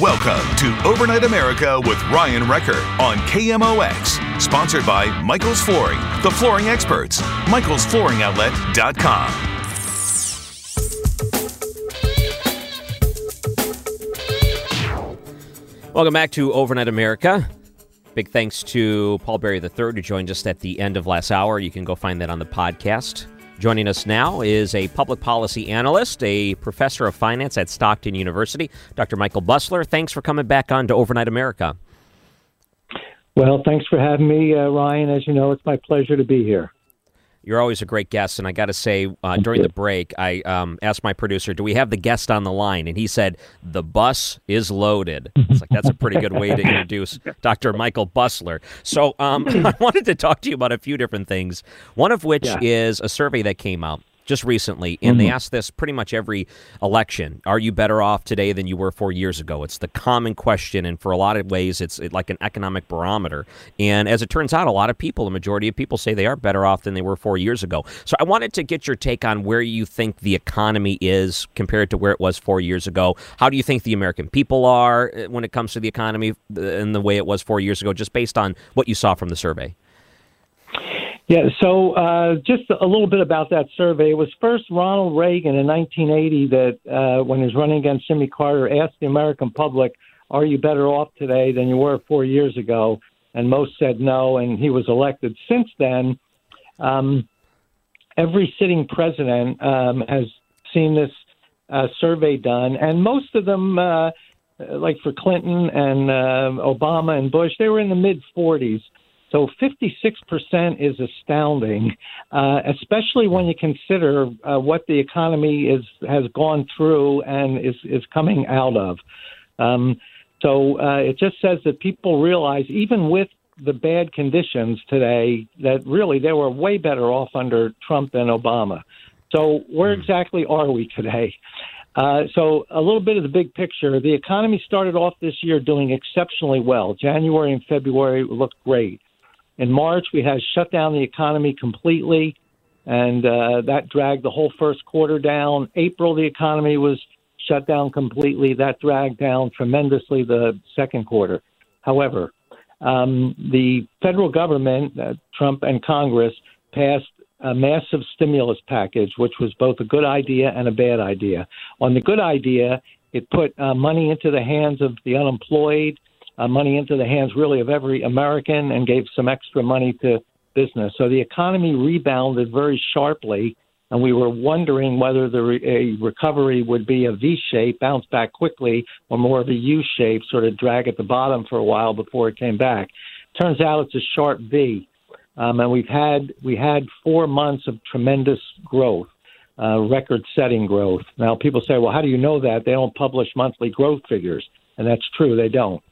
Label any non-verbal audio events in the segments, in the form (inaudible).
Welcome to Overnight America with Ryan Recker on KMOX. Sponsored by Michael's Flooring, the flooring experts. Michael'sFlooringOutlet.com. Welcome back to Overnight America. Big thanks to Paul Berry III, who joined us at the end of last hour. You can go find that on the podcast. Joining us now is a public policy analyst, a professor of finance at Stockton University, Dr. Michael Busler. Thanks for coming back on to Overnight America. Well, thanks for having me, uh, Ryan. As you know, it's my pleasure to be here. You're always a great guest, and I got to say, uh, during the break, I um, asked my producer, "Do we have the guest on the line?" And he said, "The bus is loaded." It's like that's a pretty good way to introduce (laughs) Dr. Michael Busler. So um, (laughs) I wanted to talk to you about a few different things. One of which Yeah. is a survey that came out just recently, and Mm-hmm. they ask this pretty much every election: Are you better off today than you were four years ago? It's the common question, and for a lot of ways, it's like an economic barometer. And as it turns out, a lot of people, the majority of people, say they are better off than they were four years ago. So I wanted to get your take on where you think the economy is compared to where it was four years ago. How do you think the American people are uh, when it comes to the economy and the way it was four years ago, just based on what you saw from the survey? Yeah, so uh, just a little bit about that survey. It was first Ronald Reagan in 1980 that, uh, when he was running against Jimmy Carter, asked the American public, Are you better off today than you were four years ago? And most said no, and he was elected. Since then, um, every sitting president um, has seen this uh, survey done, and most of them, uh, like for Clinton and uh, Obama and Bush, they were in the mid 40s. So 56% is astounding, uh, especially when you consider uh, what the economy is has gone through and is is coming out of. Um, so uh, it just says that people realize, even with the bad conditions today, that really they were way better off under Trump than Obama. So where exactly are we today? Uh, so a little bit of the big picture. The economy started off this year doing exceptionally well. January and February looked great. In March, we had shut down the economy completely, and uh, that dragged the whole first quarter down. April, the economy was shut down completely. That dragged down tremendously the second quarter. However, um, the federal government, uh, Trump and Congress, passed a massive stimulus package, which was both a good idea and a bad idea. On the good idea, it put uh, money into the hands of the unemployed, uh, money into the hands really of every American, and gave some extra money to business. So the economy rebounded very sharply, and we were wondering whether the re- recovery would be a V shape, bounce back quickly, or more of a U shape, sort of drag at the bottom for a while before it came back. Turns out it's a sharp V, um, and we've had we had four months of tremendous growth, uh, record-setting growth. Now people say, well, how do you know that? They don't publish monthly growth figures, and that's true, they don't.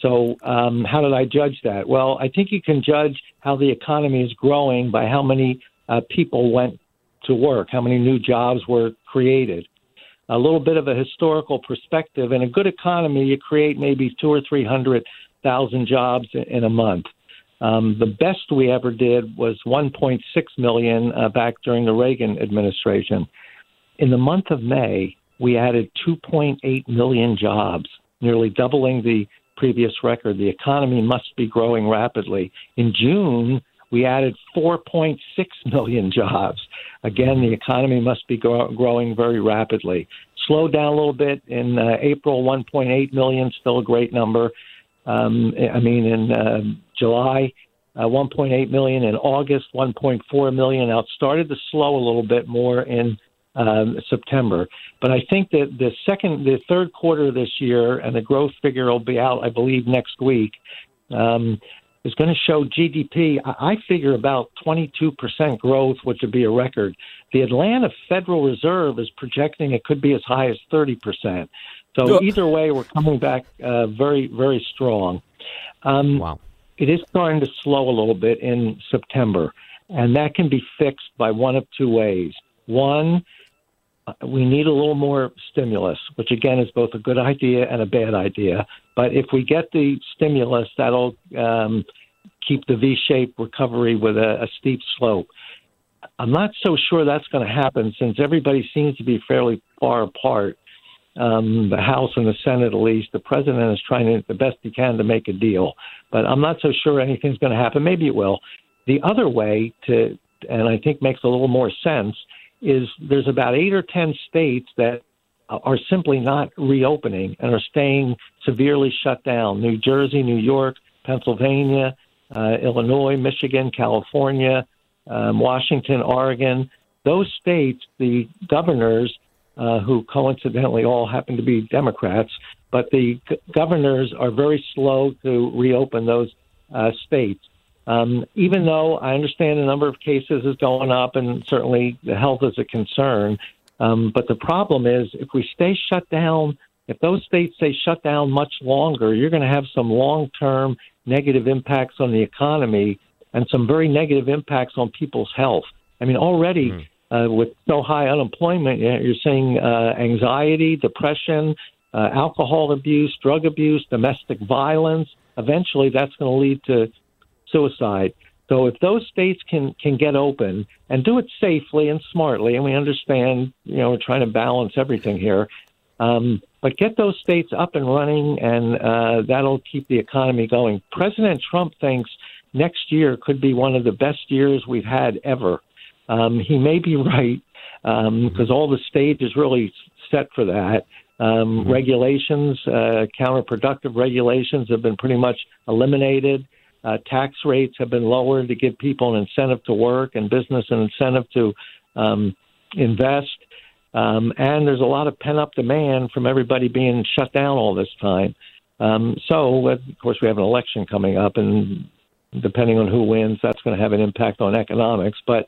So, um, how did I judge that? Well, I think you can judge how the economy is growing by how many uh, people went to work, how many new jobs were created. A little bit of a historical perspective. In a good economy, you create maybe two or three hundred thousand jobs in, a month. Um, the best we ever did was 1.6 million uh, back during the Reagan administration. In the month of May, we added 2.8 million jobs, nearly doubling the previous record. The economy must be growing rapidly. In June, we added 4.6 million jobs. Again, the economy must be grow- growing very rapidly. Slowed down a little bit in uh, April, 1.8 million, still a great number. Um, I mean, in uh, July, uh, 1.8 million. In August, 1.4 million. Now it started to slow a little bit more in um, September. But I think that the second, the third quarter of this year, and the growth figure will be out, I believe, next week. Um, is going to show GDP. I figure about 22% growth, which would be a record. The Atlanta Federal Reserve is projecting it could be as high as 30%. So either way, we're coming back uh, very, very strong. Um, wow. It is starting to slow a little bit in September, and that can be fixed by one of two ways. One, we need a little more stimulus, which again is both a good idea and a bad idea. But if we get the stimulus, that'll um, keep the V-shaped recovery with a, a steep slope. I'm not so sure that's going to happen since everybody seems to be fairly far apart. Um, the House and the Senate, at least, the president is trying to, the best he can to make a deal, but I'm not so sure anything's going to happen. Maybe it will. The other way to, and I think makes a little more sense, is there's about eight or ten states that are simply not reopening and are staying severely shut down. New Jersey, New York, Pennsylvania, uh, Illinois, Michigan, California, um, Washington, Oregon. Those states, the governors, uh, who coincidentally all happen to be Democrats, but the g- governors are very slow to reopen those uh, states. Um, even though I understand the number of cases is going up and certainly the health is a concern, um, but the problem is if we stay shut down, if those states stay shut down much longer, you're going to have some long term negative impacts on the economy and some very negative impacts on people's health. I mean, already mm. uh, with so high unemployment, you're seeing uh, anxiety, depression, uh, alcohol abuse, drug abuse, domestic violence. Eventually, that's going to lead to suicide. So if those states can can get open and do it safely and smartly, and we understand, you know, we're trying to balance everything here, um, but get those states up and running, and uh, that'll keep the economy going. President Trump thinks next year could be one of the best years we've had ever. Um, he may be (laughs) right because um, all the stage is really set for that. Um, mm-hmm. Regulations, uh, counterproductive regulations, have been pretty much eliminated. Uh, tax rates have been lowered to give people an incentive to work and business an incentive to um, invest. Um, and there's a lot of pent up demand from everybody being shut down all this time. Um, so, of course, we have an election coming up, and depending on who wins, that's going to have an impact on economics. But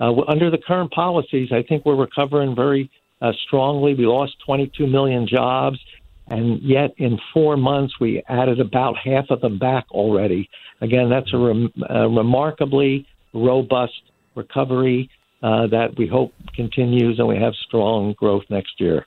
uh, under the current policies, I think we're recovering very uh, strongly. We lost 22 million jobs. And yet, in four months, we added about half of them back already. Again, that's a, rem- a remarkably robust recovery uh, that we hope continues and we have strong growth next year.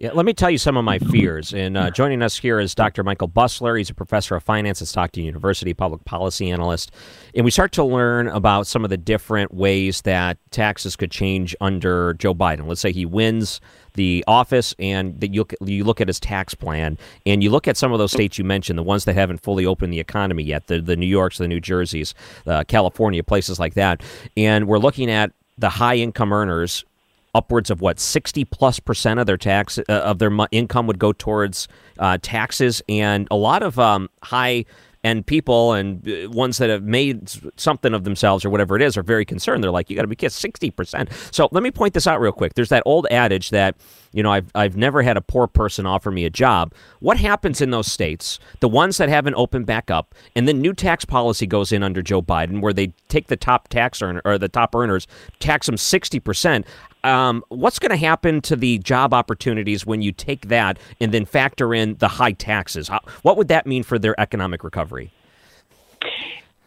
Yeah, let me tell you some of my fears. And uh, joining us here is Dr. Michael Busler. He's a professor of finance at Stockton University, public policy analyst. And we start to learn about some of the different ways that taxes could change under Joe Biden. Let's say he wins the office and that you you look at his tax plan and you look at some of those states you mentioned, the ones that haven't fully opened the economy yet, the the New Yorks, the New Jerseys, uh, California, places like that. And we're looking at the high income earners upwards of what 60 plus percent of their tax uh, of their income would go towards uh, taxes and a lot of um, high end people and uh, ones that have made something of themselves or whatever it is are very concerned. They're like, you got to be kissed 60%. So let me point this out real quick. There's that old adage that, you know, I've, I've never had a poor person offer me a job. What happens in those states, the ones that haven't opened back up, and then new tax policy goes in under Joe Biden where they take the top tax earner or the top earners, tax them 60%. Um, what's going to happen to the job opportunities when you take that and then factor in the high taxes? What would that mean for their economic recovery?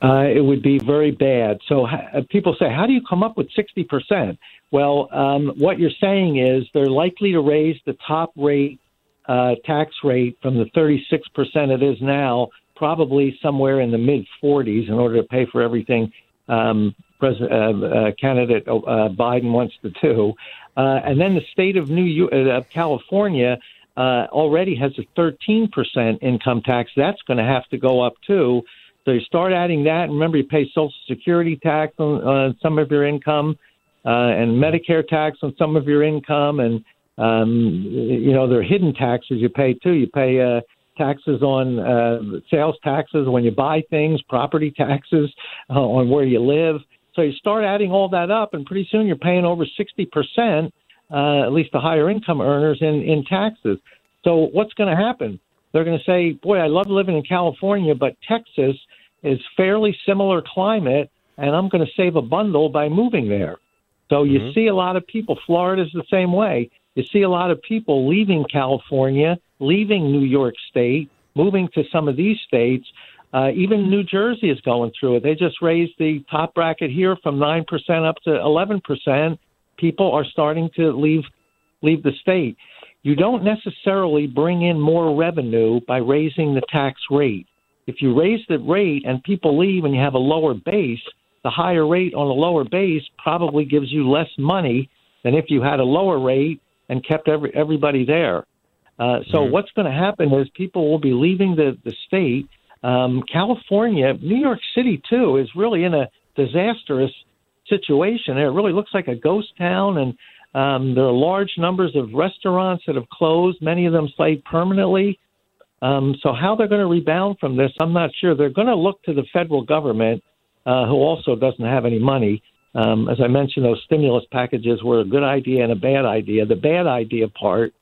Uh, it would be very bad. So uh, people say, how do you come up with 60%? Well, um, what you're saying is they're likely to raise the top rate uh, tax rate from the 36% it is now, probably somewhere in the mid 40s in order to pay for everything um, President uh, uh, candidate uh, Biden wants to do. Uh, and then the state of New York, California, already has a 13% income tax. That's going to have to go up too. So you start adding that. And remember, you pay Social Security tax on uh, some of your income uh, and Medicare tax on some of your income. And, um, you know, there are hidden taxes you pay too. You pay uh, taxes on uh, sales taxes when you buy things, property taxes uh, on where you live. So you start adding all that up, and pretty soon you're paying over 60%, uh, at least the higher income earners, in, in taxes. So what's going to happen? They're going to say, boy, I love living in California, but Texas is fairly similar climate, and I'm going to save a bundle by moving there. So you mm-hmm. see a lot of people. Florida's the same way. You see a lot of people leaving California, leaving New York State, moving to some of these states. Uh, even New Jersey is going through it. They just raised the top bracket here from nine percent up to eleven percent. People are starting to leave leave the state. You don't necessarily bring in more revenue by raising the tax rate. If you raise the rate and people leave and you have a lower base, the higher rate on a lower base probably gives you less money than if you had a lower rate and kept every, everybody there. Uh, so mm-hmm. what's going to happen is people will be leaving the, the state. Um, California, New York City too, is really in a disastrous situation. It really looks like a ghost town, and um, there are large numbers of restaurants that have closed. Many of them site permanently. Um, so how they're going to rebound from this, I'm not sure. They're going to look to the federal government, uh, who also doesn't have any money. Um, as I mentioned, those stimulus packages were a good idea and a bad idea. The bad idea part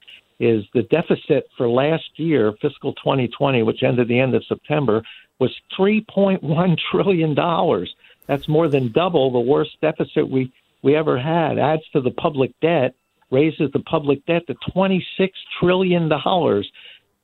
is the deficit for last year, fiscal 2020, which ended the end of September, was 3.1 (laughs) trillion dollars. That's more than double the worst deficit we we ever had. Adds to the public debt, raises the public debt to 26 trillion dollars.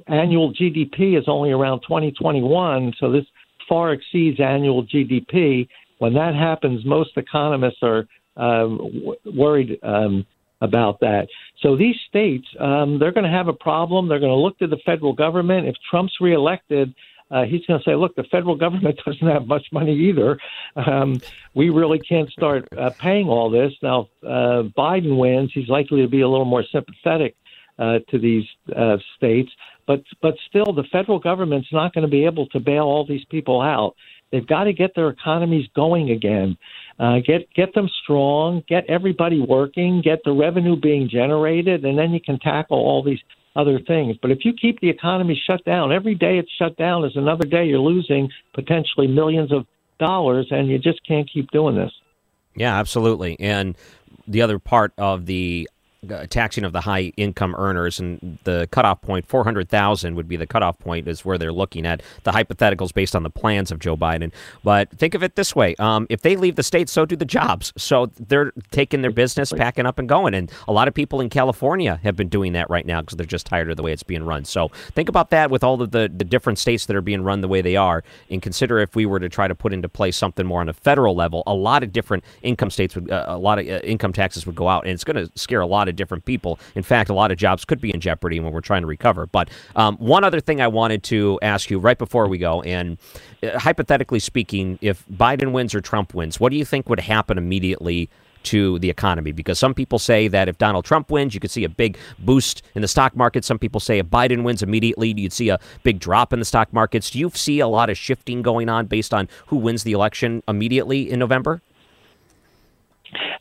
Annual GDP is only around 2021, so this far exceeds annual GDP. When that happens, most economists are w- worried um, about that. So these states, um, they're going to have a problem. They're going to look to the federal government. If Trump's reelected, uh, he's going to say, look, the federal government (laughs) doesn't have much money either. Um, we really can't start uh, paying all this. Now, uh, Biden wins. He's likely to be a little more sympathetic uh, to these uh, states. But, but still, the federal government's not going to be able to bail all these people out. They've got to get their economies going again. Uh, get get them strong, get everybody working, get the revenue being generated, and then you can tackle all these other things. But if you keep the economy shut down, every day it's shut down is another day you're losing potentially millions of dollars, and you just can't keep doing this. Yeah, absolutely. And the other part of the taxing of the high income earners and the cutoff point 400,000 would be the cutoff point is where they're looking at the hypotheticals based on the plans of Joe Biden. But think of it this way um, if they leave the state so do the jobs. So they're taking their business packing up and going. And a lot of people in California have been doing that right now because they're just tired of the way it's being run. So think about that with all of the, the different states that are being run the way they are and consider if we were to try to put into place something more on a federal level a lot of different income states would uh, a lot of uh, income taxes would go out and it's going to scare a lot of different people. In fact, a lot of jobs could be in jeopardy when we're trying to recover. But um, one other thing I wanted to ask you right before we go, and uh, hypothetically speaking, if Biden wins or Trump wins, what do you think would happen immediately? to the economy because some people say that if Donald Trump wins, you could see a big boost in the stock market. Some people say if Biden wins immediately, you'd see a big drop in the stock markets. Do you see a lot of shifting going on based on who wins the election immediately in November?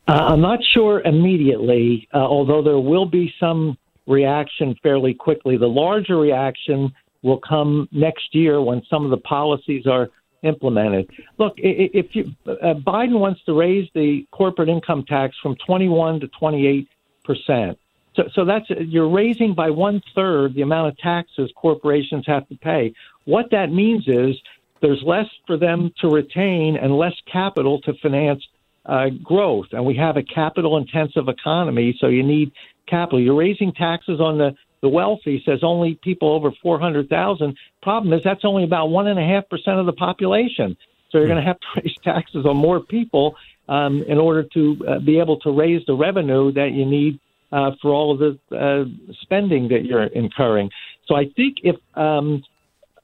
Uh, I'm not sure immediately, uh, although there will be some reaction fairly quickly. The larger reaction will come next year when some of the policies are implemented. Look, if you, uh, Biden wants to raise the corporate income tax from 21 to 28 percent. So, so that's you're raising by one third the amount of taxes corporations have to pay. What that means is there's less for them to retain and less capital to finance uh, growth, and we have a capital intensive economy, so you need capital. You're raising taxes on the the wealthy says only people over 400,000. Problem is that's only about one and a half percent of the population. So you're going to have to (laughs) raise taxes on more people um, in order to uh, be able to raise the revenue that you need uh, for all of the uh, spending that you're incurring. So I think if um,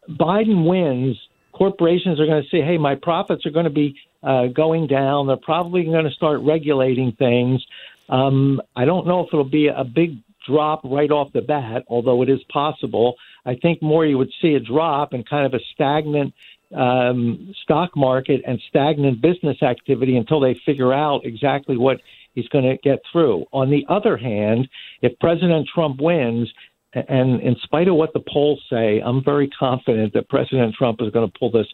Biden wins, corporations are going to say, "Hey, my profits are going to be uh, going down. They're probably going to start regulating things. Um, I don't know if it'll be a big drop right off the bat, although it is possible. I think more you would see a drop and kind of a stagnant um, stock market and stagnant business activity until they figure out exactly what he's going to get through. On the other hand, if President Trump wins, and in spite of what the polls say, I'm very confident that President Trump is going to pull this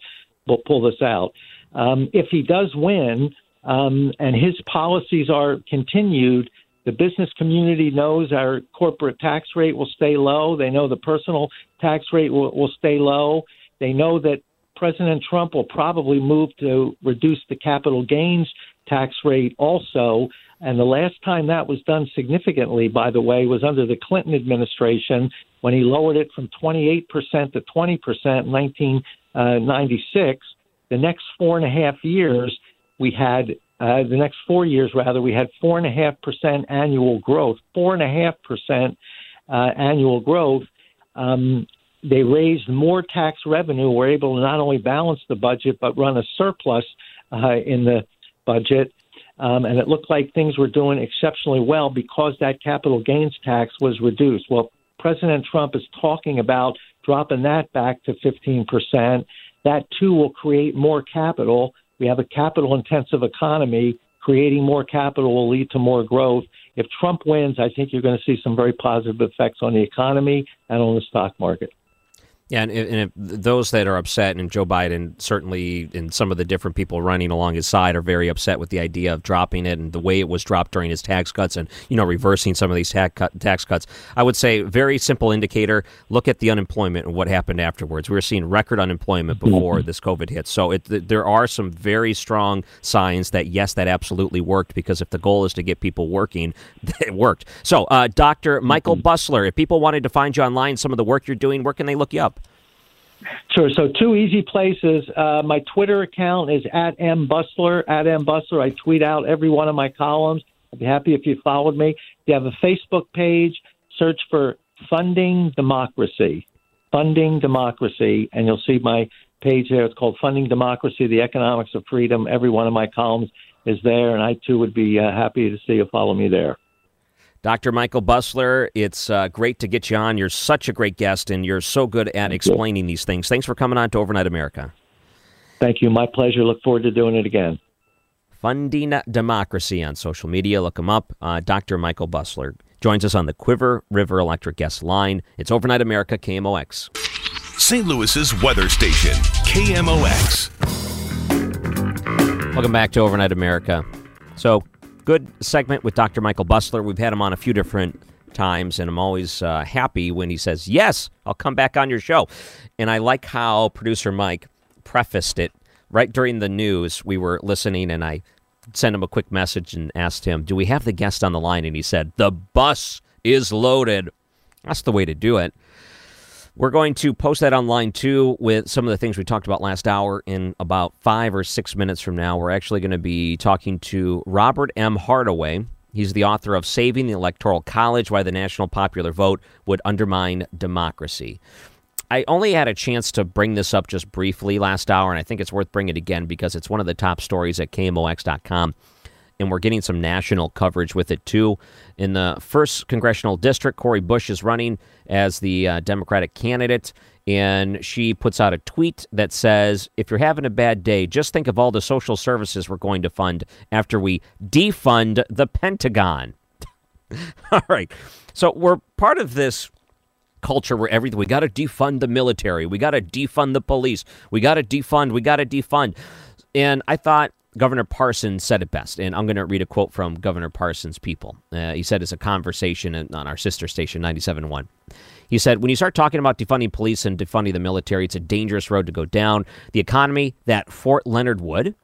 pull this out. Um, if he does win, um, and his policies are continued, the business community knows our corporate tax rate will stay low. They know the personal tax rate will, will stay low. They know that President Trump will probably move to reduce the capital gains tax rate also. And the last time that was done significantly, by the way, was under the Clinton administration when he lowered it from 28% to 20% in 1996. The next four and a half years, we had uh, the next four years, rather, we had four and a half percent annual growth. Four and a half percent uh, annual growth. Um, they raised more tax revenue. Were able to not only balance the budget but run a surplus uh, in the budget. Um, and it looked like things were doing exceptionally well because that capital gains tax was reduced. Well, President Trump is talking about dropping that back to 15 percent. That too will create more capital we have a capital intensive economy. Creating more capital will lead to more growth. If Trump wins, I think you're going to see some very positive effects on the economy and on the stock market. Yeah, and, and those that are upset, and Joe Biden certainly, and some of the different people running along his side are very upset with the idea of dropping it and the way it was dropped during his tax cuts, and you know reversing some of these tax, cut, tax cuts. I would say very simple indicator: look at the unemployment and what happened afterwards. We were seeing record unemployment before mm-hmm. this COVID hit, so it, there are some very strong signs that yes, that absolutely worked. Because if the goal is to get people working, (laughs) it worked. So, uh, Doctor Michael mm-hmm. Busler, if people wanted to find you online, some of the work you're doing, where can they look you up? Sure. So two easy places. Uh, my Twitter account is at m busler. At m busler. I tweet out every one of my columns. I'd be happy if you followed me. If you have a Facebook page, search for Funding Democracy. Funding Democracy, and you'll see my page there. It's called Funding Democracy: The Economics of Freedom. Every one of my columns is there, and I too would be uh, happy to see you follow me there. Dr. Michael Busler, it's uh, great to get you on. You're such a great guest, and you're so good at explaining these things. Thanks for coming on to Overnight America. Thank you. My pleasure. Look forward to doing it again. Funding Democracy on social media. Look him up. Uh, Dr. Michael Busler joins us on the Cuivre River Electric Guest Line. It's Overnight America, KMOX. St. Louis's weather station, KMOX. Welcome back to Overnight America. So, good segment with Dr. Michael Busler. We've had him on a few different times, and I'm always uh, happy when he says, Yes, I'll come back on your show. And I like how producer Mike prefaced it right during the news. We were listening, and I sent him a quick message and asked him, Do we have the guest on the line? And he said, The bus is loaded. That's the way to do it. We're going to post that online too with some of the things we talked about last hour. In about five or six minutes from now, we're actually going to be talking to Robert M. Hardaway. He's the author of Saving the Electoral College Why the National Popular Vote Would Undermine Democracy. I only had a chance to bring this up just briefly last hour, and I think it's worth bringing it again because it's one of the top stories at KMOX.com and we're getting some national coverage with it too. In the first congressional district, Cori Bush is running as the uh, Democratic candidate, and she puts out a tweet that says, If you're having a bad day, just think of all the social services we're going to fund after we defund the Pentagon. (laughs) all right. So we're part of this culture where everything we got to defund the military, we got to defund the police, we got to defund, we got to defund. And I thought, Governor Parsons said it best, and I'm going to read a quote from Governor Parsons' people. Uh, he said it's a conversation on our sister station, 97.1. He said, when you start talking about defunding police and defunding the military, it's a dangerous road to go down. The economy that Fort Leonard Wood,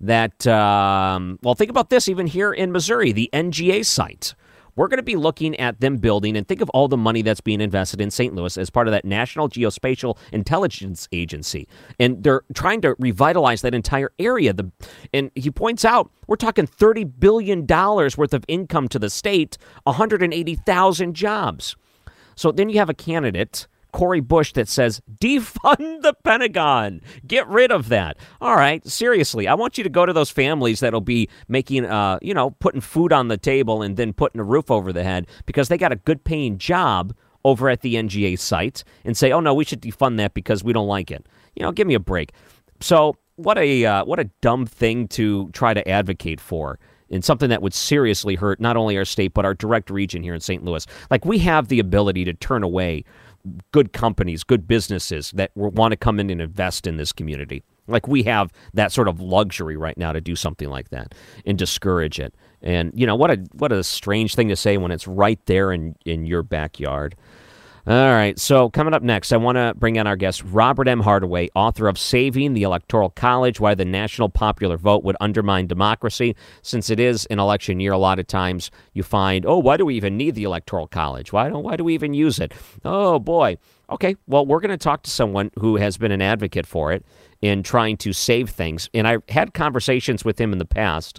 that, um, well, think about this even here in Missouri, the NGA site we're going to be looking at them building and think of all the money that's being invested in St. Louis as part of that National Geospatial Intelligence Agency. And they're trying to revitalize that entire area. The, and he points out we're talking $30 billion worth of income to the state, 180,000 jobs. So then you have a candidate Cori Bush that says, defund the Pentagon. Get rid of that. All right, seriously, I want you to go to those families that'll be making, uh, you know, putting food on the table and then putting a roof over the head because they got a good paying job over at the NGA site and say, "Oh no, we should defund that because we don't like it." You know, give me a break. So what a uh, what a dumb thing to try to advocate for and something that would seriously hurt not only our state but our direct region here in St. Louis. Like we have the ability to turn away good companies, good businesses that want to come in and invest in this community. Like we have that sort of luxury right now to do something like that and discourage it. And you know what a what a strange thing to say when it's right there in in your backyard. All right. So, coming up next, I want to bring on our guest, Robert M. Hardaway, author of Saving the Electoral College Why the National Popular Vote Would Undermine Democracy. Since it is an election year, a lot of times you find, oh, why do we even need the Electoral College? Why, don't, why do we even use it? Oh, boy. Okay. Well, we're going to talk to someone who has been an advocate for it in trying to save things. And I had conversations with him in the past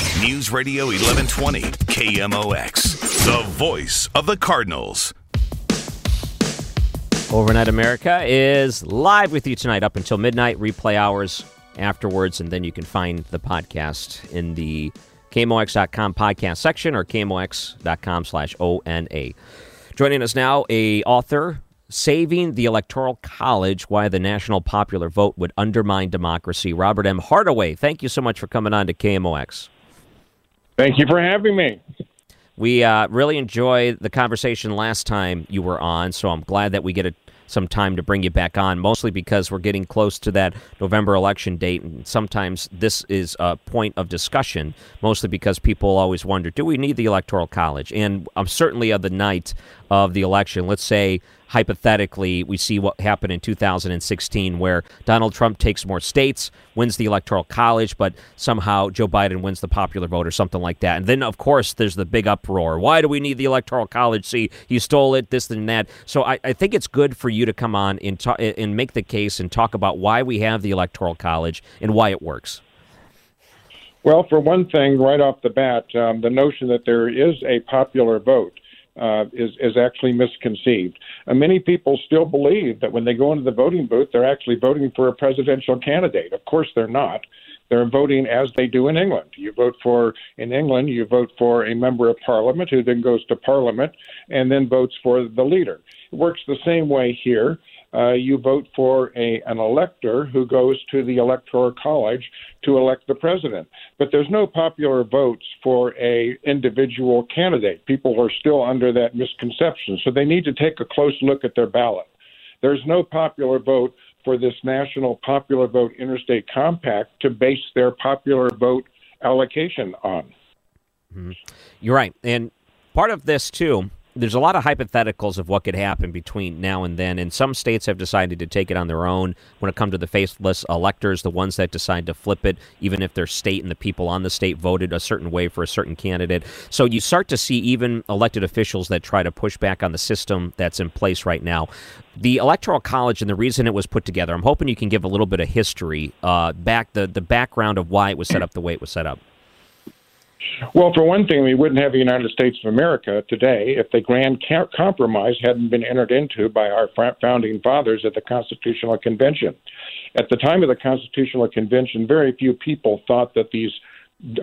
News Radio 1120, KMOX, the voice of the Cardinals. Overnight America is live with you tonight up until midnight, replay hours afterwards, and then you can find the podcast in the KMOX.com podcast section or KMOX.com slash ONA. Joining us now, a author, Saving the Electoral College Why the National Popular Vote Would Undermine Democracy. Robert M. Hardaway, thank you so much for coming on to KMOX. Thank you for having me. We uh, really enjoyed the conversation last time you were on, so I'm glad that we get a, some time to bring you back on, mostly because we're getting close to that November election date. And sometimes this is a point of discussion, mostly because people always wonder do we need the Electoral College? And um, certainly of the night of the election, let's say hypothetically, we see what happened in 2016, where Donald Trump takes more states, wins the Electoral College, but somehow Joe Biden wins the popular vote or something like that. And then, of course, there's the big uproar. Why do we need the Electoral College? See, he stole it, this and that. So I, I think it's good for you to come on and, and make the case and talk about why we have the Electoral College and why it works. Well, for one thing, right off the bat, um, the notion that there is a popular vote uh, is is actually misconceived. And many people still believe that when they go into the voting booth, they're actually voting for a presidential candidate. Of course, they're not. They're voting as they do in England. You vote for in England, you vote for a member of parliament who then goes to parliament and then votes for the leader. It works the same way here uh, you vote for a, an elector who goes to the electoral college to elect the president. But there's no popular votes for a individual candidate. People are still under that misconception, so they need to take a close look at their ballot. There's no popular vote for this national popular vote interstate compact to base their popular vote allocation on. Mm-hmm. You're right, and part of this too there's a lot of hypotheticals of what could happen between now and then, and some states have decided to take it on their own when it comes to the faithless electors, the ones that decide to flip it, even if their state and the people on the state voted a certain way for a certain candidate. So you start to see even elected officials that try to push back on the system that's in place right now. The Electoral College and the reason it was put together, I'm hoping you can give a little bit of history, uh, back the, the background of why it was set up the way it was set up. Well, for one thing, we wouldn't have the United States of America today if the Grand Compromise hadn't been entered into by our founding fathers at the Constitutional Convention. At the time of the Constitutional Convention, very few people thought that these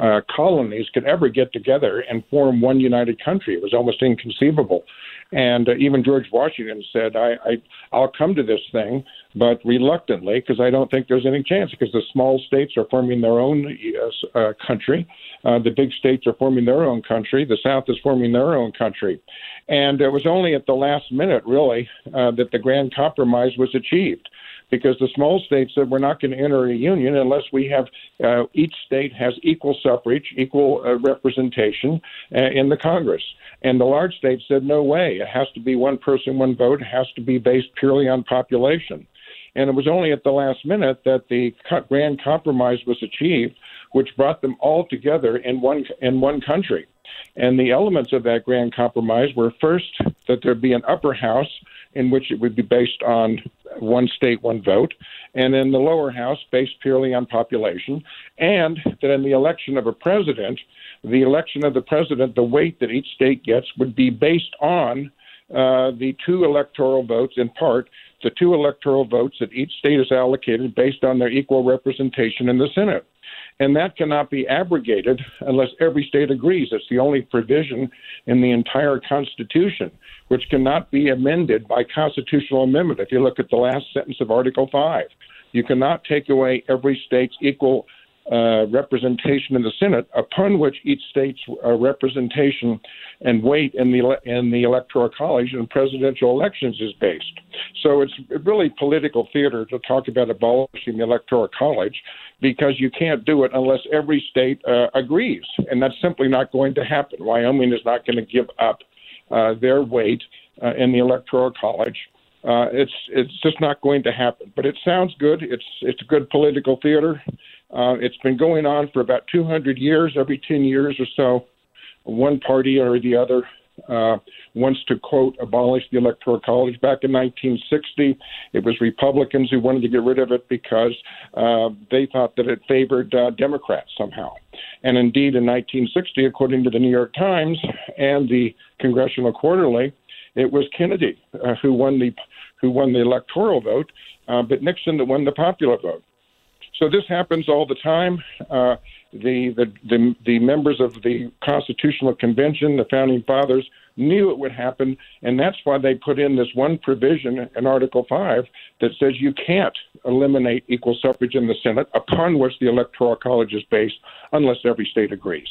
uh, colonies could ever get together and form one united country. It was almost inconceivable. And uh, even George Washington said, I, I, I'll come to this thing, but reluctantly, because I don't think there's any chance, because the small states are forming their own uh, country. Uh, the big states are forming their own country. The South is forming their own country. And it was only at the last minute, really, uh, that the grand compromise was achieved because the small states said we're not going to enter a union unless we have uh, each state has equal suffrage, equal uh, representation uh, in the Congress. And the large states said no way. It has to be one person, one vote. It has to be based purely on population. And it was only at the last minute that the grand compromise was achieved, which brought them all together in one in one country. And the elements of that grand compromise were first that there be an upper house in which it would be based on one state, one vote, and in the lower house, based purely on population, and that in the election of a president, the election of the president, the weight that each state gets would be based on uh, the two electoral votes, in part, the two electoral votes that each state is allocated based on their equal representation in the Senate. And that cannot be abrogated unless every state agrees. It's the only provision in the entire Constitution which cannot be amended by constitutional amendment. If you look at the last sentence of Article 5, you cannot take away every state's equal uh, representation in the Senate, upon which each state's uh, representation and weight in the in the electoral college and presidential elections is based. So it's really political theater to talk about abolishing the electoral college because you can't do it unless every state uh, agrees, and that's simply not going to happen. Wyoming is not going to give up uh, their weight uh, in the electoral college. Uh, it's it's just not going to happen. But it sounds good. It's it's good political theater. Uh, it's been going on for about 200 years. Every 10 years or so, one party or the other uh, wants to quote abolish the electoral college. Back in 1960, it was Republicans who wanted to get rid of it because uh, they thought that it favored uh, Democrats somehow. And indeed, in 1960, according to the New York Times and the Congressional Quarterly, it was Kennedy uh, who won the who won the electoral vote, uh, but Nixon that won the popular vote. So this happens all the time. Uh, the, the, the, the members of the Constitutional Convention, the founding fathers, knew it would happen, and that's why they put in this one provision in Article 5 that says you can't eliminate equal suffrage in the Senate, upon which the Electoral College is based, unless every state agrees.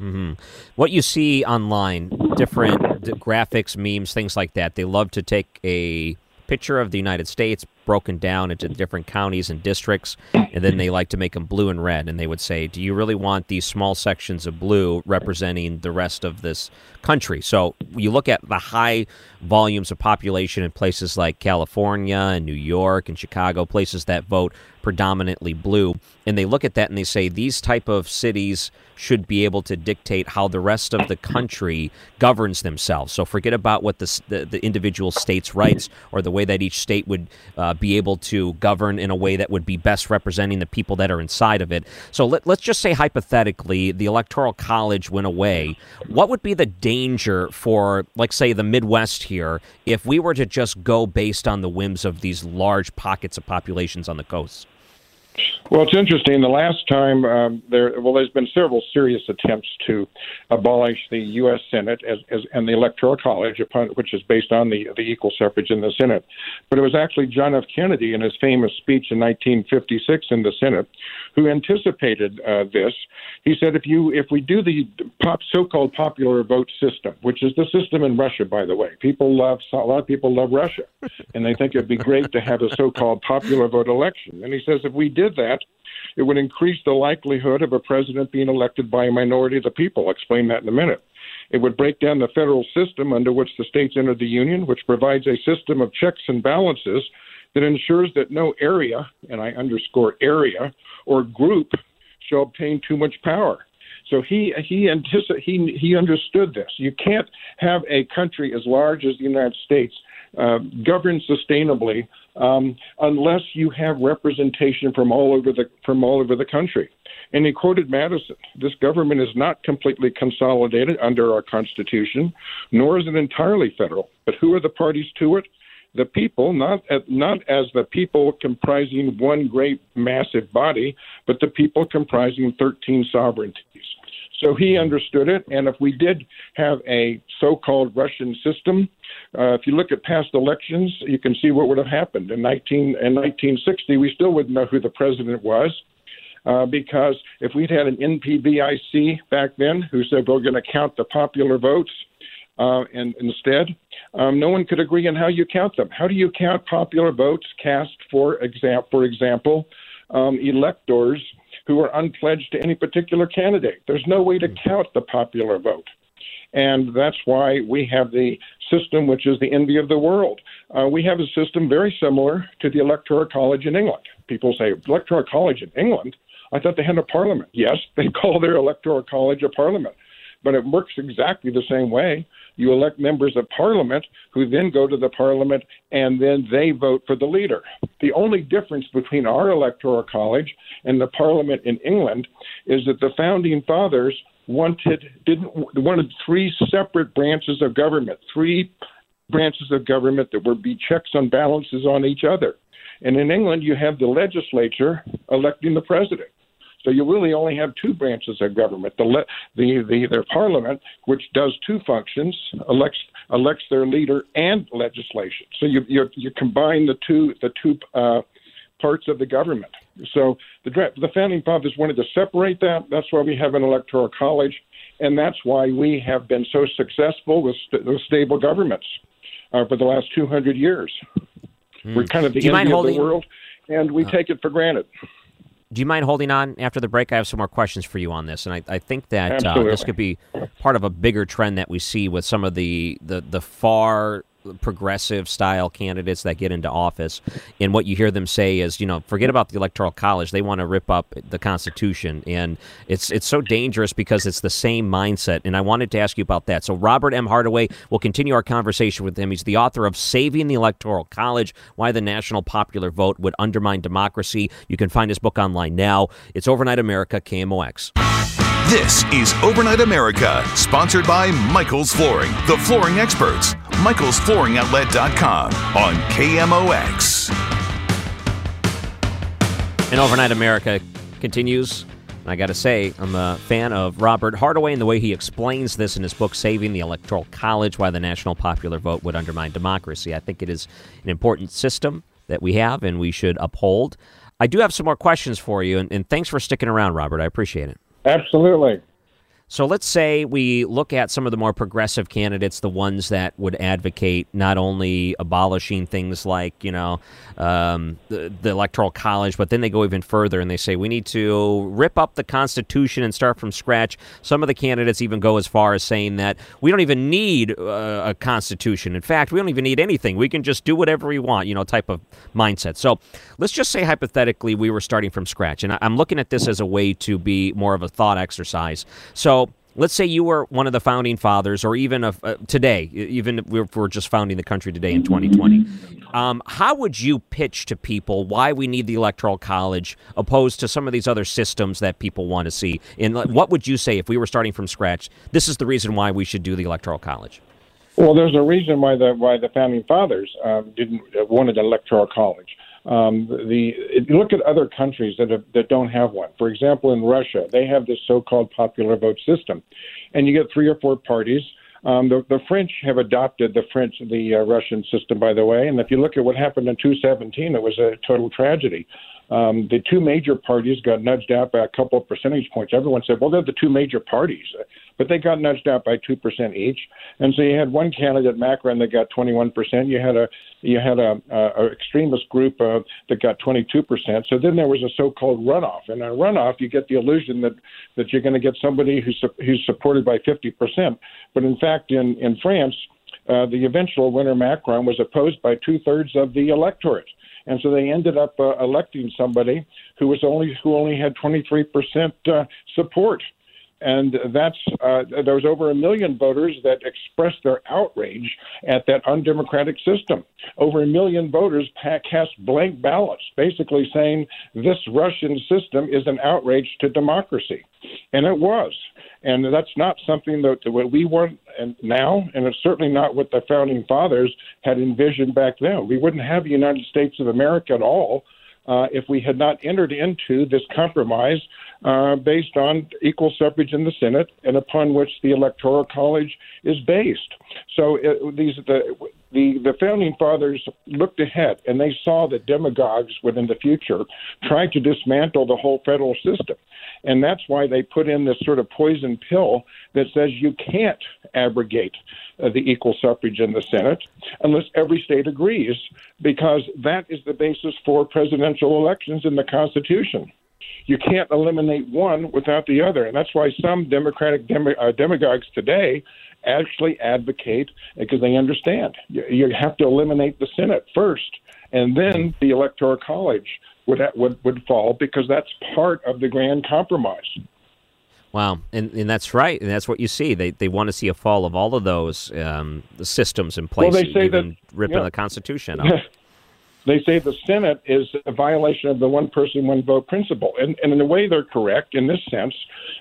Mm-hmm. What you see online, different graphics, memes, things like that, they love to take a picture of the United States broken down into different counties and districts, and then they like to make them blue and red. And they would say, Do you really want these small sections of blue representing the rest of this country? So you look at the high volumes of population in places like California and New York and Chicago, places that vote predominantly blue, and they look at that and they say, These type of cities should be able to dictate how the rest of the country governs themselves. So forget about what the, the, the individual state's rights or the way that each state would uh, be able to govern in a way that would be best representing the people that are inside of it. So let, let's just say hypothetically the electoral college went away. What would be the danger for, like, say, the Midwest here if we were to just go based on the whims of these large pockets of populations on the coast? Well, it's interesting. The last time um, there, well, there's been several serious attempts to abolish the U.S. Senate as, as, and the Electoral College, upon, which is based on the the equal suffrage in the Senate. But it was actually John F. Kennedy in his famous speech in 1956 in the Senate who anticipated uh, this. He said, "If you if we do the pop, so-called popular vote system, which is the system in Russia, by the way, people love a lot of people love Russia, and they think it'd be great to have a so-called popular vote election." And he says, if we did that it would increase the likelihood of a president being elected by a minority of the people. I'll explain that in a minute. It would break down the federal system under which the states entered the Union, which provides a system of checks and balances that ensures that no area, and I underscore area, or group shall obtain too much power. So he he anticip- he he understood this. You can't have a country as large as the United States uh, govern sustainably um, unless you have representation from all over the from all over the country. And he quoted Madison: "This government is not completely consolidated under our Constitution, nor is it entirely federal. But who are the parties to it? the people, not not as the people comprising one great massive body, but the people comprising 13 sovereignties. So he understood it, and if we did have a so-called Russian system, uh, if you look at past elections, you can see what would have happened in 19 in 1960. We still wouldn't know who the president was. Uh, because if we'd had an NPVIC back then who said we're going to count the popular votes, uh, and instead, um, no one could agree on how you count them. How do you count popular votes cast for example, for example, um, electors who are unpledged to any particular candidate? There's no way to count the popular vote. And that's why we have the system which is the envy of the world. Uh, we have a system very similar to the Electoral College in England. People say, Electoral College in England? I thought they had a parliament. Yes, they (laughs) call their Electoral College a parliament but it works exactly the same way. You elect members of parliament who then go to the parliament and then they vote for the leader. The only difference between our electoral college and the parliament in England is that the founding fathers wanted didn't wanted three separate branches of government, three branches of government that would be checks and balances on each other. And in England, you have the legislature electing the president. So you really only have two branches of government: the le- the the their parliament, which does two functions, elects elects their leader and legislation. So you you, you combine the two the two uh, parts of the government. So the the founding fathers wanted to separate that. That's why we have an electoral college, and that's why we have been so successful with, st- with stable governments uh, for the last 200 years. Mm. We're kind of the end of the world, and we uh. take it for granted do you mind holding on after the break? I have some more questions for you on this, and I, I think that uh, this could be part of a bigger trend that we see with some of the the, the far progressive style candidates that get into office. And what you hear them say is, you know, forget about the electoral college. They want to rip up the Constitution, and it's it's so dangerous because it's the same mindset. And I wanted to ask you about that. So Robert M. Hardaway will continue our conversation with him. He's the author of Saving the Electoral College: Why the National Popular Vote Would Undermine Democracy. You can find his book online now. It's Overnight America, KMOX. This is Overnight America, sponsored by Michael's Flooring, the flooring experts. Michael'sFlooringOutlet.com on KMOX. And Overnight America continues. I got to say, I'm a fan of Robert Hardaway and the way he explains this in his book, Saving the Electoral College Why the National Popular Vote Would Undermine Democracy. I think it is an important system that we have and we should uphold. I do have some more questions for you, and, and thanks for sticking around, Robert. I appreciate it. Absolutely. So let's say we look at some of the more progressive candidates, the ones that would advocate not only abolishing things like, you know, um, the, the, electoral college, but then they go even further and they say we need to rip up the Constitution and start from scratch. Some of the candidates even go as far as saying that we don't even need uh, a Constitution. In fact, we don't even need anything. We can just do whatever we want, you know, type of mindset. So let's just say hypothetically we were starting from scratch. And I'm looking at this as a way to be more of a thought exercise. So let's say you were one of the founding fathers, or even of, uh, today, even if we're just founding the country today in 2020. Um, how would you pitch to people why we need the electoral college opposed to some of these other systems that people want to see? And what would you say if we were starting from scratch? This is the reason why we should do the electoral college. Well, there's a reason why the why the founding fathers um, didn't uh, wanted an electoral college. Um, the look at other countries that have, that don't have one. For example, in Russia, they have this so-called popular vote system, and you get three or four parties. Um, the, the French have adopted the French, the uh, Russian system, by the way. And if you look at what happened in 2017, it was a total tragedy. Um, the two major parties got nudged out by a couple of percentage points. Everyone said, well, they're the two major parties, but they got nudged out by 2% each. And so you had one candidate, Macron, that got 21%. You had a you had a, a, a extremist group uh, that got 22%. So then there was a so-called runoff. And in a runoff, you get the illusion that, that you're going to get somebody who's, who's supported by 50%. But in fact, in, in France, uh, the eventual winner, Macron, was opposed by two thirds of the electorate and so they ended up uh, electing somebody who was only who only had 23 percent uh, support. And that's uh, there was over a million voters that expressed their outrage at that undemocratic system. Over a million voters cast blank ballots, basically saying this Russian system is an outrage to democracy, and it was. And that's not something that, that we want now, and it's certainly not what the founding fathers had envisioned back then. We wouldn't have the United States of America at all uh, if we had not entered into this compromise uh, based on equal suffrage in the Senate and upon which the Electoral College is based. So it, uh, these the, the the founding fathers looked ahead and they saw that demagogues would in the future try to dismantle the whole federal system. And that's why they put in this sort of poison pill that says you can't abrogate uh, the equal suffrage in the Senate unless every state agrees, because that is the basis for presidential elections in the Constitution. You can't eliminate one without the other. And that's why some Democratic dem- uh, demagogues today actually advocate because they understand you, you have to eliminate the Senate first and then the Electoral College would would would fall because that's part of the grand compromise. Wow, and and that's right, and that's what you see. They they want to see a fall of all of those um, systems in place. Well, they say even that ripping yeah. the Constitution (laughs) up. They say the Senate is a violation of the one person, one vote principle. And, and in a way, they're correct in this sense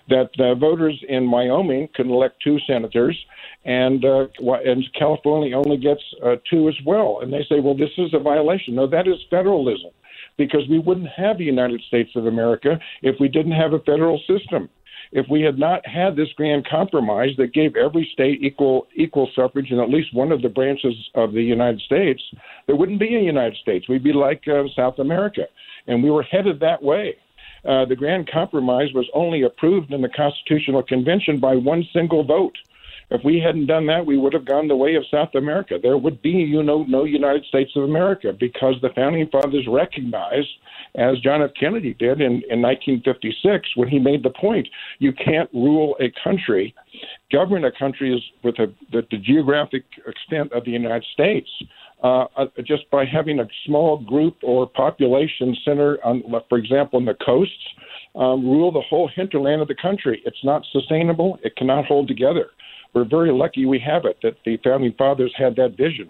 that uh, voters in Wyoming can elect two senators, and, uh, and California only gets uh, two as well. And they say, well, this is a violation. No, that is federalism because we wouldn't have the United States of America if we didn't have a federal system. If we had not had this grand compromise that gave every state equal equal suffrage in at least one of the branches of the United States, there wouldn't be a United States. We'd be like uh, South America, and we were headed that way. Uh, the Grand Compromise was only approved in the Constitutional Convention by one single vote. If we hadn't done that, we would have gone the way of South America. There would be, you know, no United States of America because the founding fathers recognized, as John F. Kennedy did in, in 1956 when he made the point, you can't rule a country, govern a country is with a, the, the geographic extent of the United States. Uh, uh, just by having a small group or population center, on, for example, in the coasts, um, rule the whole hinterland of the country. It's not sustainable. It cannot hold together we're very lucky we have it that the founding fathers had that vision.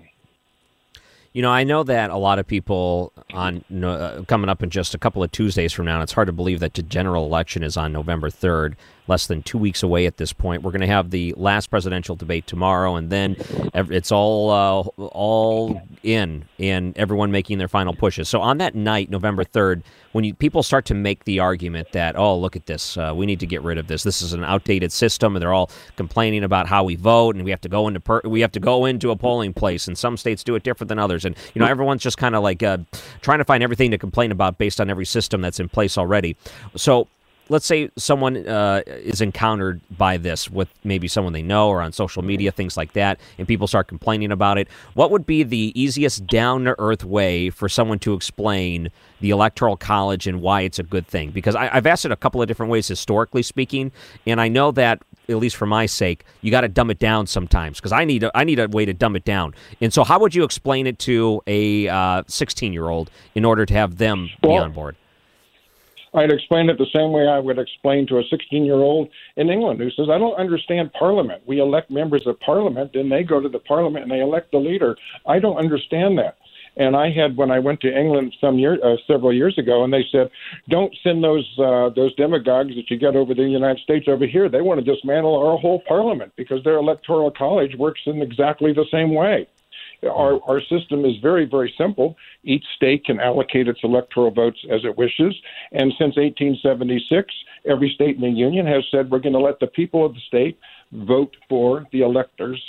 You know, I know that a lot of people on uh, coming up in just a couple of Tuesdays from now. and it's hard to believe that the general election is on November third, less than two weeks away at this point. We're going to have the last presidential debate tomorrow, and then it's all uh, all in, and everyone making their final pushes. So on that night, November third, when you, people start to make the argument that, oh, look at this, uh, we need to get rid of this. This is an outdated system, and they're all complaining about how we vote, and we have to go into per- we have to go into a polling place, and some states do it different than others, and you know everyone's just kind of like uh, trying to find everything to complain about based on every system that's in place already. So let's say someone uh, is encountered by this with maybe someone they know or on social media, things like that, and people start complaining about it. What would be the easiest down to earth way for someone to explain the Electoral College and why it's a good thing? Because I, have asked it a couple of different ways, historically speaking, and I know that at least for my sake, you got to dumb it down sometimes because I need a, I need a way to dumb it down. And so, how would you explain it to a 16 uh, year old in order to have them well, be on board? I'd explain it the same way I would explain to a 16 year old in England who says, I don't understand Parliament. We elect members of Parliament, and they go to the Parliament and they elect the leader. I don't understand that. And I had when I went to England some year, uh, several years ago, and they said, "Don't send those uh, those demagogues that you get over the United States over here. They want to dismantle our whole parliament because their electoral college works in exactly the same way." Our, our system is very, very simple. Each state can allocate its electoral votes as it wishes. And since 1876, every state in the Union has said we're going to let the people of the state vote for the electors,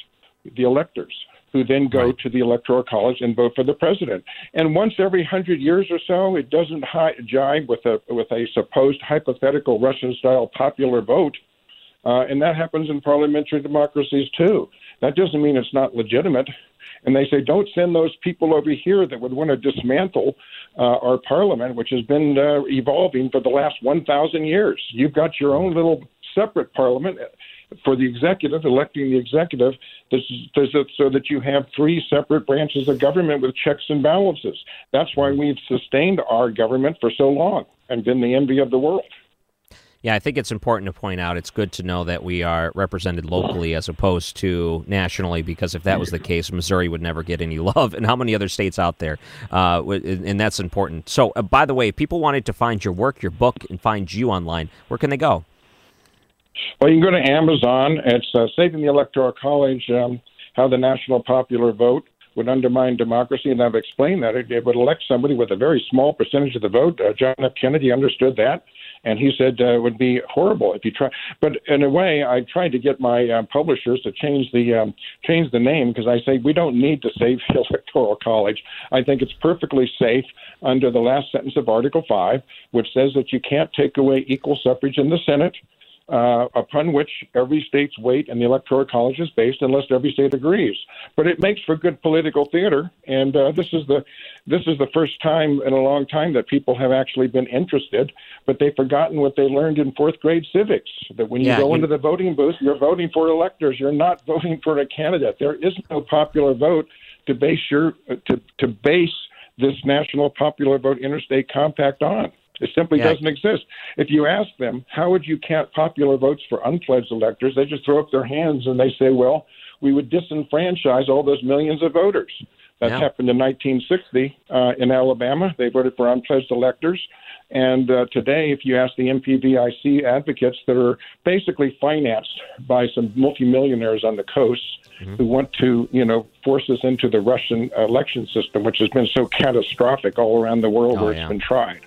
the electors who then go right. to the electoral college and vote for the president. And once every hundred years or so, it doesn't hi- jibe with a with a supposed hypothetical Russian-style popular vote, uh, and that happens in parliamentary democracies too. That doesn't mean it's not legitimate and they say, don't send those people over here that would want to dismantle uh, our parliament, which has been uh, evolving for the last 1,000 years. You've got your own little separate parliament for the executive, electing the executive, this is, so that you have three separate branches of government with checks and balances. That's why we've sustained our government for so long and been the envy of the world. Yeah, I think it's important to point out it's good to know that we are represented locally as opposed to nationally, because if that was the case, Missouri would never get any (laughs) love. And how many other states out there? Uh, and that's important. So, uh, by the way, if people wanted to find your work, your book, and find you online, where can they go? Well, you can go to Amazon. It's uh, Saving the Electoral College, um, How the National Popular Vote Would Undermine Democracy. And I've explained that. It, would elect somebody with a very small percentage of the vote. Uh, John F. Kennedy understood that. And he said uh, it would be horrible if you try. But in a way, I tried to get my uh, publishers to change the um, change the name because I say we don't need to save the (laughs) electoral college. I think it's perfectly safe under the last sentence of Article Five, which says that you can't take away equal suffrage in the Senate uh, upon which every state's weight in the electoral college is based, unless every state agrees. But it makes for good political theater, and uh, this is the this is the first time in a long time that people have actually been interested, but they've forgotten what they learned in fourth grade civics. That when you Yeah, go you- into the voting booth, you're voting for electors. You're not (laughs) voting for a candidate. There is no popular vote to base your to to base this national popular vote interstate compact on. It simply Yeah. doesn't exist. If you ask them, how would you count popular votes for unpledged electors, they just throw up their hands and they say, well, we would disenfranchise all those millions of voters. That's Yeah. happened in 1960 uh, in Alabama. They voted for unpledged electors. And uh, today, if you ask the NPVIC advocates that are basically financed by some multimillionaires on the coast Mm-hmm. who want to, you know, force us into the Russian election system, which has been so catastrophic all around the world Oh, where yeah. it's been tried.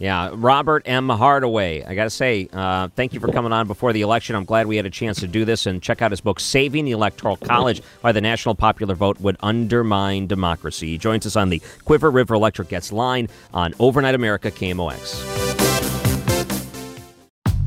Yeah, Robert M. Hardaway. I got to say, uh, thank you for coming on before the election. I'm glad we had a chance to do this and check out his book, Saving the Electoral College Why the National Popular Vote Would Undermine Democracy. He joins us on the Cuivre River Electric Gets line on Overnight America KMOX.